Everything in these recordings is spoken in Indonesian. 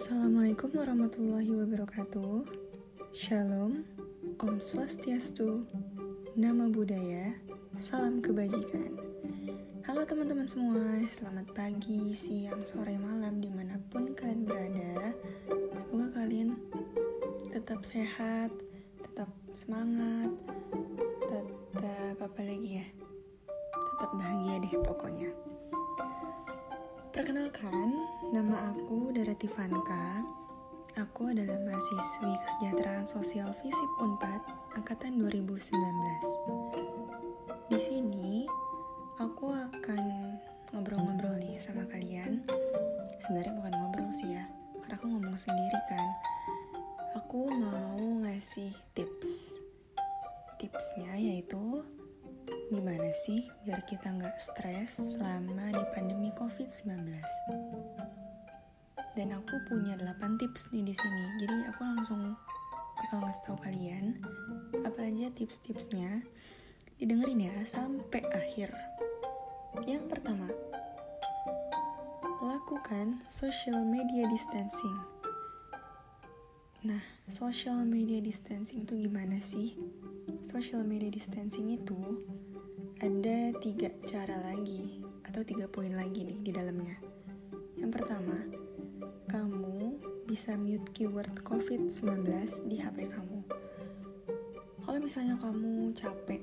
Assalamualaikum warahmatullahi wabarakatuh. Shalom, Om Swastiastu, Nama Budaya, Salam Kebajikan. Halo teman-teman semua, selamat pagi, siang, sore, malam di mana pun kalian berada. Semoga kalian tetap sehat, tetap semangat, tetap apa lagi ya? Tetap bahagia deh pokoknya. Perkenalkan, nama aku Dara Tifanka. Aku adalah mahasiswi kesejahteraan sosial FISIP Unpad angkatan 2019. Di sini aku akan ngobrol-ngobrol nih sama kalian. Sebenarnya bukan ngobrol sih ya, karena aku ngomong sendiri kan. Aku mau ngasih tips. Tipsnya yaitu gimana sih biar kita nggak stres selama di pandemi COVID-19. Dan aku punya 8 tips nih di sini. Jadi aku langsung bakal ngasih tahu kalian apa aja tips-tipsnya. Didengerin ya sampai akhir. Yang pertama, lakukan social media distancing. Nah, social media distancing itu gimana sih? Social media distancing itu ada tiga cara lagi atau tiga poin lagi nih di dalamnya. Yang pertama, bisa mute keyword COVID-19 di HP kamu. Kalau misalnya kamu capek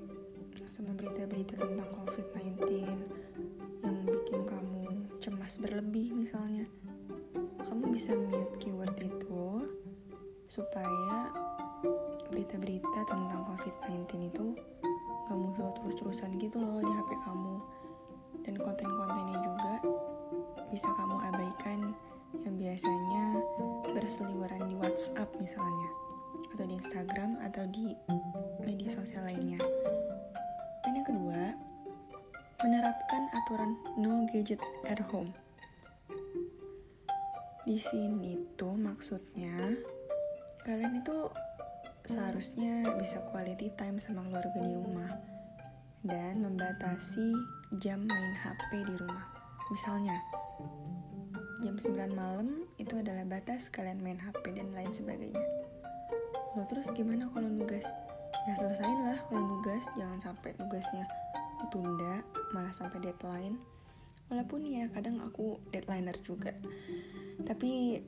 sama berita-berita tentang COVID-19 yang bikin kamu cemas berlebih misalnya, kamu bisa mute keyword itu supaya berita-berita tentang COVID-19 itu gak muncul terus-terusan gitu loh di HP kamu dan konten-kontennya juga WhatsApp misalnya atau di Instagram atau di media sosial lainnya. Dan yang kedua menerapkan aturan no gadget at home. Di sini tuh maksudnya kalian itu seharusnya bisa quality time sama keluarga di rumah. Dan membatasi jam main HP di rumah. Misalnya, jam 9 malam itu adalah batas kalian main HP dan lain sebagainya. Lo terus gimana kalau nugas? Ya selesain lah kalau nugas, jangan sampai nugasnya ditunda, malah sampai deadline. Walaupun ya kadang aku deadlineer juga. Tapi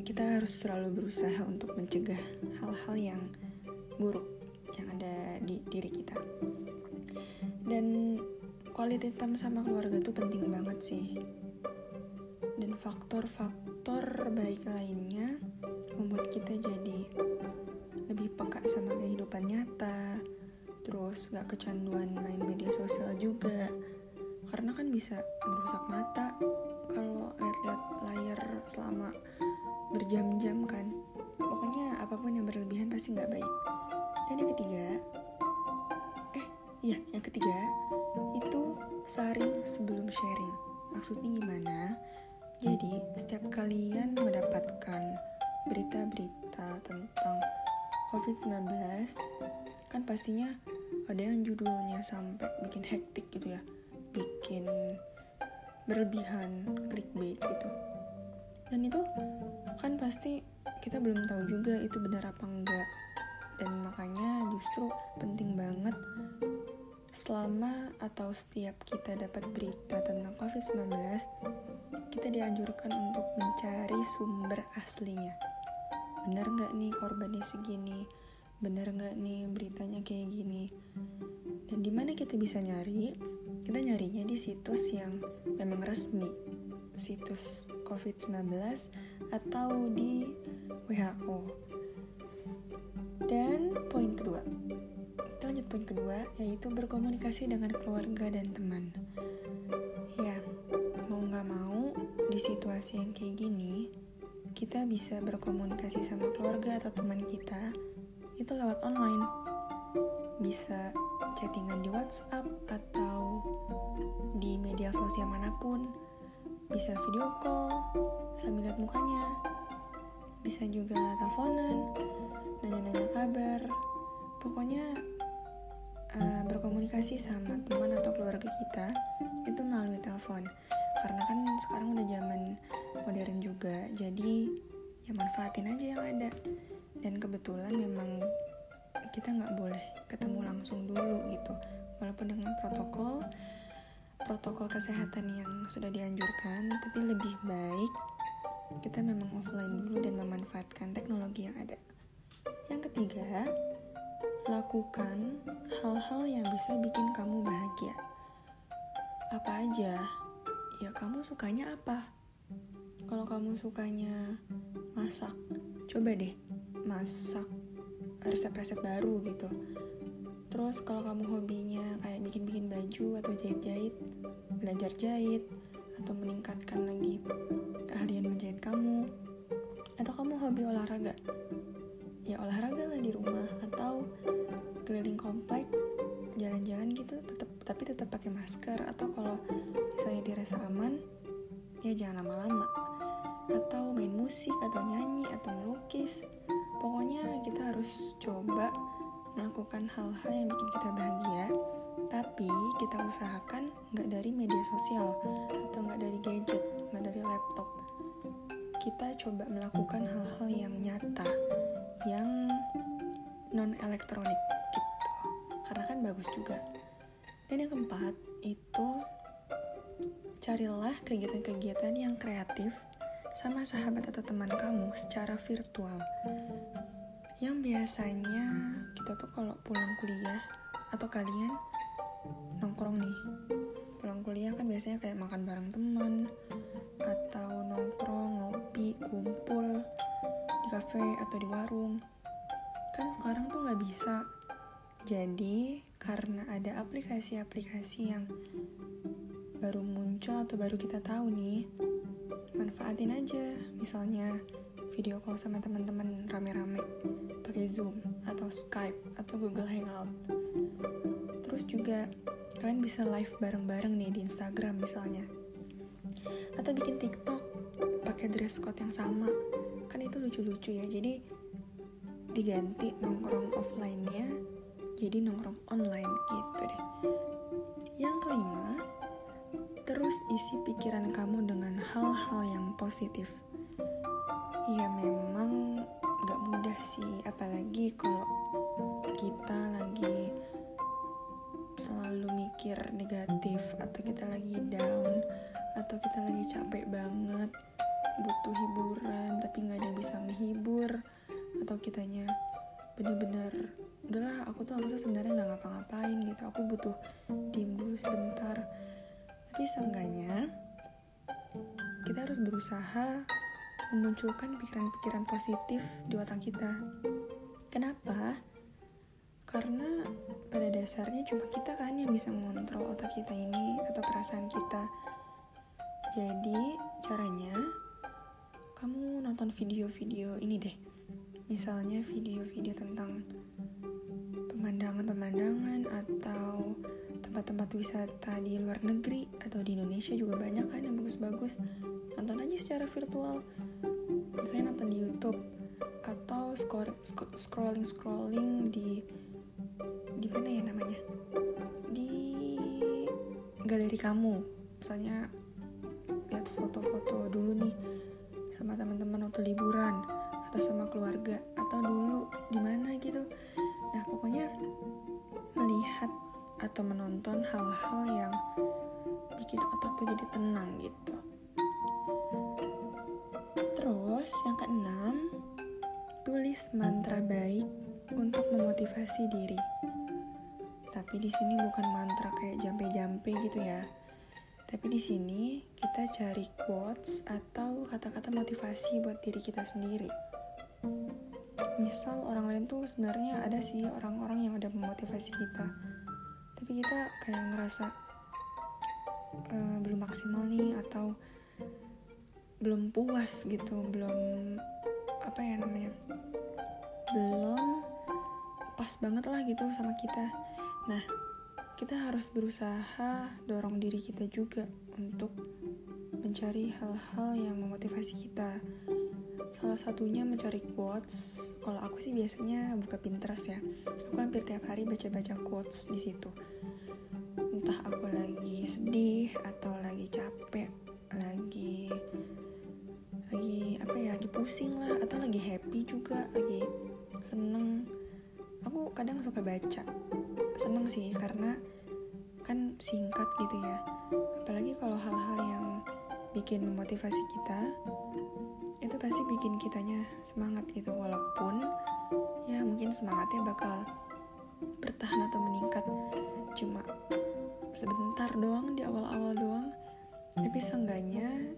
kita harus selalu berusaha untuk mencegah hal-hal yang buruk yang ada di diri kita. Dan quality time sama keluarga itu penting banget sih. Dan faktor-faktor baik lainnya membuat kita jadi lebih peka sama kehidupan nyata, terus gak kecanduan main media sosial juga. Karena kan bisa merusak mata kalau lihat-lihat layar selama berjam-jam kan. Pokoknya apa pun yang berlebihan pasti nggak baik. Dan yang ketiga eh iya yang ketiga itu saring sebelum sharing. Maksudnya gimana jadi setiap kalian mendapatkan berita-berita tentang COVID-19 kan pastinya ada yang judulnya sampai bikin hektik gitu ya. Bikin berlebihan clickbait gitu. Dan itu kan pasti kita belum tahu juga itu benar apa enggak. Dan makanya justru penting banget selama atau setiap kita dapat berita tentang COVID-19 kita dianjurkan untuk mencari sumber aslinya. Benar nggak nih korbannya segini? Benar nggak nih beritanya kayak gini? Dan di mana kita bisa nyari? Kita nyarinya di situs yang memang resmi. Situs COVID-19 atau di WHO. Dan poin kedua, kita lanjut poin kedua, yaitu berkomunikasi dengan keluarga dan teman. Situasi yang kayak gini, kita bisa berkomunikasi sama keluarga atau teman kita itu lewat online. Bisa chattingan di WhatsApp atau di media sosial mana pun. Bisa video call sambil lihat mukanya. Bisa juga teleponan nanya-nanya kabar. Pokoknya uh, berkomunikasi sama teman atau keluarga kita bisa bikin kamu bahagia. Apa aja? Ya kamu sukanya apa? Kalau kamu sukanya masak, coba deh masak resep-resep baru gitu Terus kalau kamu hobinya kayak bikin-bikin baju atau jahit-jahit, belajar jahit, atau meningkatkan lagi keahlian menjahit kamu, atau kamu hobi olahraga, ya olahraga lah di rumah atau keliling komplek, pakai masker atau kalau misalnya dirasa aman, ya jangan lama-lama atau main musik atau nyanyi atau melukis pokoknya kita harus coba melakukan hal-hal yang bikin kita bahagia, tapi kita usahakan nggak dari media sosial atau nggak dari gadget, nggak dari laptop. Kita coba melakukan hal-hal yang nyata, yang non elektronik gitu, karena kan bagus juga. Dan yang keempat itu carilah kegiatan-kegiatan yang kreatif sama sahabat atau teman kamu secara virtual. Yang biasanya kita tuh kalau pulang kuliah atau kalian nongkrong nih. Pulang kuliah kan biasanya kayak makan bareng teman atau nongkrong ngopi kumpul di kafe atau di warung. Kan sekarang tuh nggak bisa. Jadi karena ada aplikasi-aplikasi yang baru muncul atau baru kita tahu nih manfaatin aja misalnya video call sama teman-teman rame-rame pakai Zoom atau Skype atau Google Hangout. Terus juga kalian bisa live bareng-bareng nih di Instagram misalnya. Atau bikin TikTok pakai dress code yang sama. Kan itu lucu-lucu ya. Jadi diganti nongkrong offline-nya jadi nongkrong online gitu deh. Yang kelima, terus isi pikiran kamu dengan hal-hal yang positif. Ya memang nggak mudah sih apalagi kalau kita lagi selalu mikir negatif atau kita lagi down atau kita lagi capek banget butuh hiburan tapi nggak ada yang bisa menghibur atau kitanya bener-bener udahlah aku tuh harusnya sebenarnya nggak ngapa-ngapain gitu aku butuh diem dulu sebentar tapi seenggaknya kita harus berusaha memunculkan pikiran-pikiran positif di otak kita. Kenapa? Karena pada dasarnya cuma kita kan yang bisa mengontrol otak kita ini atau perasaan kita. Jadi caranya kamu nonton video-video ini deh. Misalnya video-video tentang pemandangan-pemandangan atau tempat-tempat wisata di luar negeri atau di Indonesia juga banyak kan yang bagus-bagus. Nonton aja secara virtual. Saya nonton di YouTube atau scrolling scrolling di di mana ya namanya? Di galeri kamu. Misalnya lihat foto-foto dulu nih sama teman-teman waktu liburan atau sama keluarga atau dulu di mana gitu pokoknya melihat atau menonton hal-hal yang bikin otak tuh jadi tenang gitu Terus yang keenam, tulis mantra baik untuk memotivasi diri. Tapi di sini bukan mantra kayak jampe-jampe gitu ya. Tapi di sini kita cari quotes atau kata-kata motivasi buat diri kita sendiri. Misal orang lain tuh sebenarnya ada sih orang-orang yang udah memotivasi kita. Tapi kita kayak ngerasa uh, belum maksimal nih atau belum puas gitu belum apa ya namanya belum pas banget lah gitu sama kita nah kita harus berusaha dorong diri kita juga untuk mencari hal-hal yang memotivasi kita salah satunya mencari quotes. Kalau aku sih biasanya buka Pinterest ya. Aku hampir tiap hari baca-baca quotes di situ. Entah aku lagi sedih atau lagi capek lagi lagi apa ya lagi pusing lah atau lagi happy juga lagi seneng. Aku kadang suka baca seneng sih karena singkat gitu ya. Apalagi kalau hal-hal yang bikin motivasi kita itu pasti bikin kitanya semangat gitu. Walaupun ya mungkin semangatnya bakal bertahan atau meningkat. Cuma sebentar doang di awal-awal doang. Tapi seenggaknya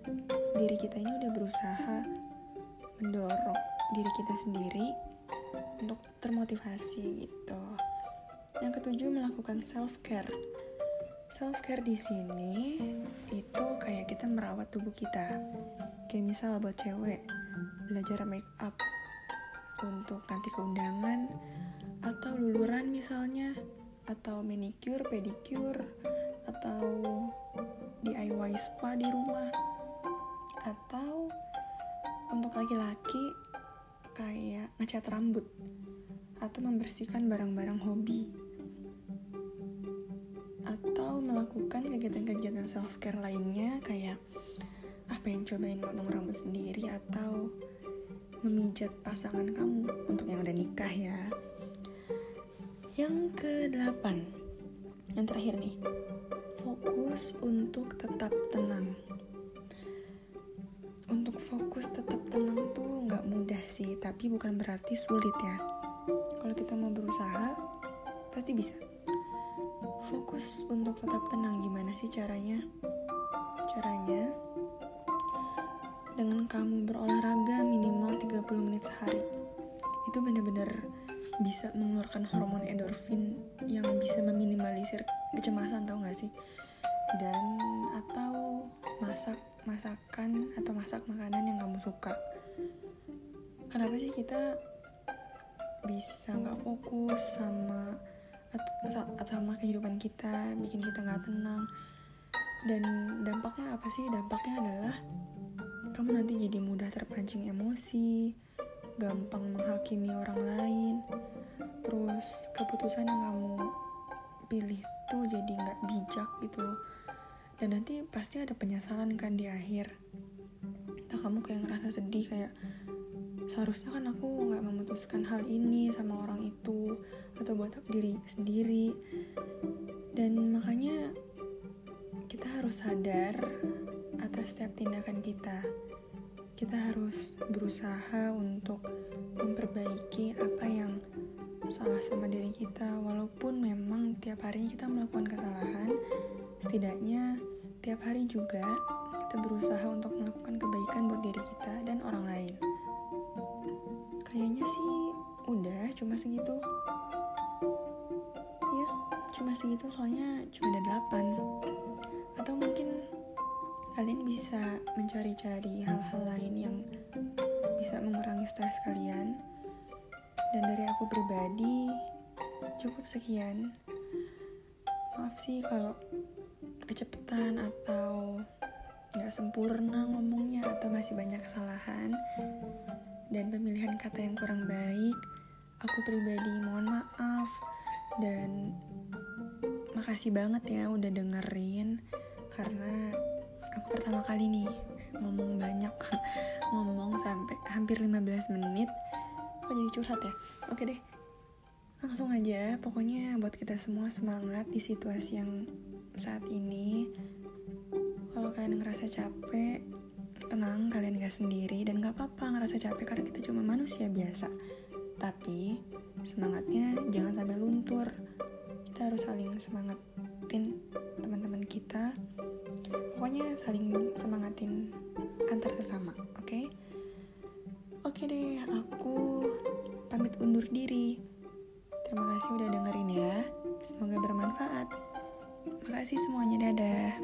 diri kita ini udah berusaha mendorong diri kita sendiri untuk termotivasi gitu. Yang ketujuh melakukan self care self care di sini itu kayak kita merawat tubuh kita kayak misal buat cewek belajar make up untuk nanti keundangan atau luluran misalnya atau manicure, pedicure atau DIY spa di rumah atau untuk laki-laki kayak ngecat rambut atau membersihkan barang-barang hobi atau melakukan kegiatan-kegiatan self care lainnya kayak apa yang cobain potong rambut sendiri atau memijat pasangan kamu untuk yang udah nikah ya? Yang ke-8 Yang terakhir nih. Fokus untuk tetap tenang. Untuk fokus tetap tenang tuh nggak mudah sih Tapi bukan berarti sulit ya. Kalau kita mau berusaha Pasti bisa. Fokus untuk tetap tenang Gimana sih caranya? Caranya Dengan kamu berolahraga minimal 30 menit sehari. Itu bener-bener bisa mengeluarkan hormon endorfin yang bisa meminimalisir kecemasan tau gak sih? Dan atau masak masakan atau masak makanan yang kamu suka. Kenapa sih kita bisa nggak fokus sama atau sama kehidupan kita bikin kita nggak tenang? Dan dampaknya apa sih? Dampaknya adalah kamu nanti jadi mudah terpancing emosi gampang menghakimi orang lain. Terus keputusan yang kamu pilih tuh jadi nggak bijak gitu dan nanti pasti ada penyesalan kan di akhir. Entah kamu kayak ngerasa sedih kayak seharusnya kan aku nggak memutuskan hal ini sama orang itu atau buat diri sendiri. Dan makanya kita harus sadar atas setiap tindakan kita kita harus berusaha untuk memperbaiki apa yang salah sama diri kita walaupun memang tiap hari kita melakukan kesalahan setidaknya tiap hari juga kita berusaha untuk melakukan kebaikan buat diri kita dan orang lain. Kayaknya sih udah cuma segitu. Ya cuma segitu soalnya cuma ada delapan. Atau mungkin kalian bisa mencari-cari hal-hal lain yang bisa mengurangi stres kalian. Dan dari aku pribadi, cukup sekian. Maaf sih kalau kecepatan atau nggak sempurna ngomongnya atau masih banyak kesalahan dan pemilihan kata yang kurang baik. Aku pribadi mohon maaf dan makasih banget ya udah dengerin karena aku pertama kali nih ngomong banyak ngomong sampai hampir 15 menit. Kok jadi curhat ya? Oke deh langsung aja. Pokoknya buat kita semua semangat di situasi yang saat ini. Kalau kalian ngerasa capek tenang kalian gak sendiri. Dan gak apa-apa ngerasa capek karena kita cuma manusia biasa. Tapi semangatnya jangan sampai luntur. Kita harus saling semangatin teman-teman kita. Pokoknya saling semangatin antar sesama oke? Okay? oke okay deh aku pamit undur diri. Terima kasih udah dengerin ya. Semoga bermanfaat. Makasih semuanya dadah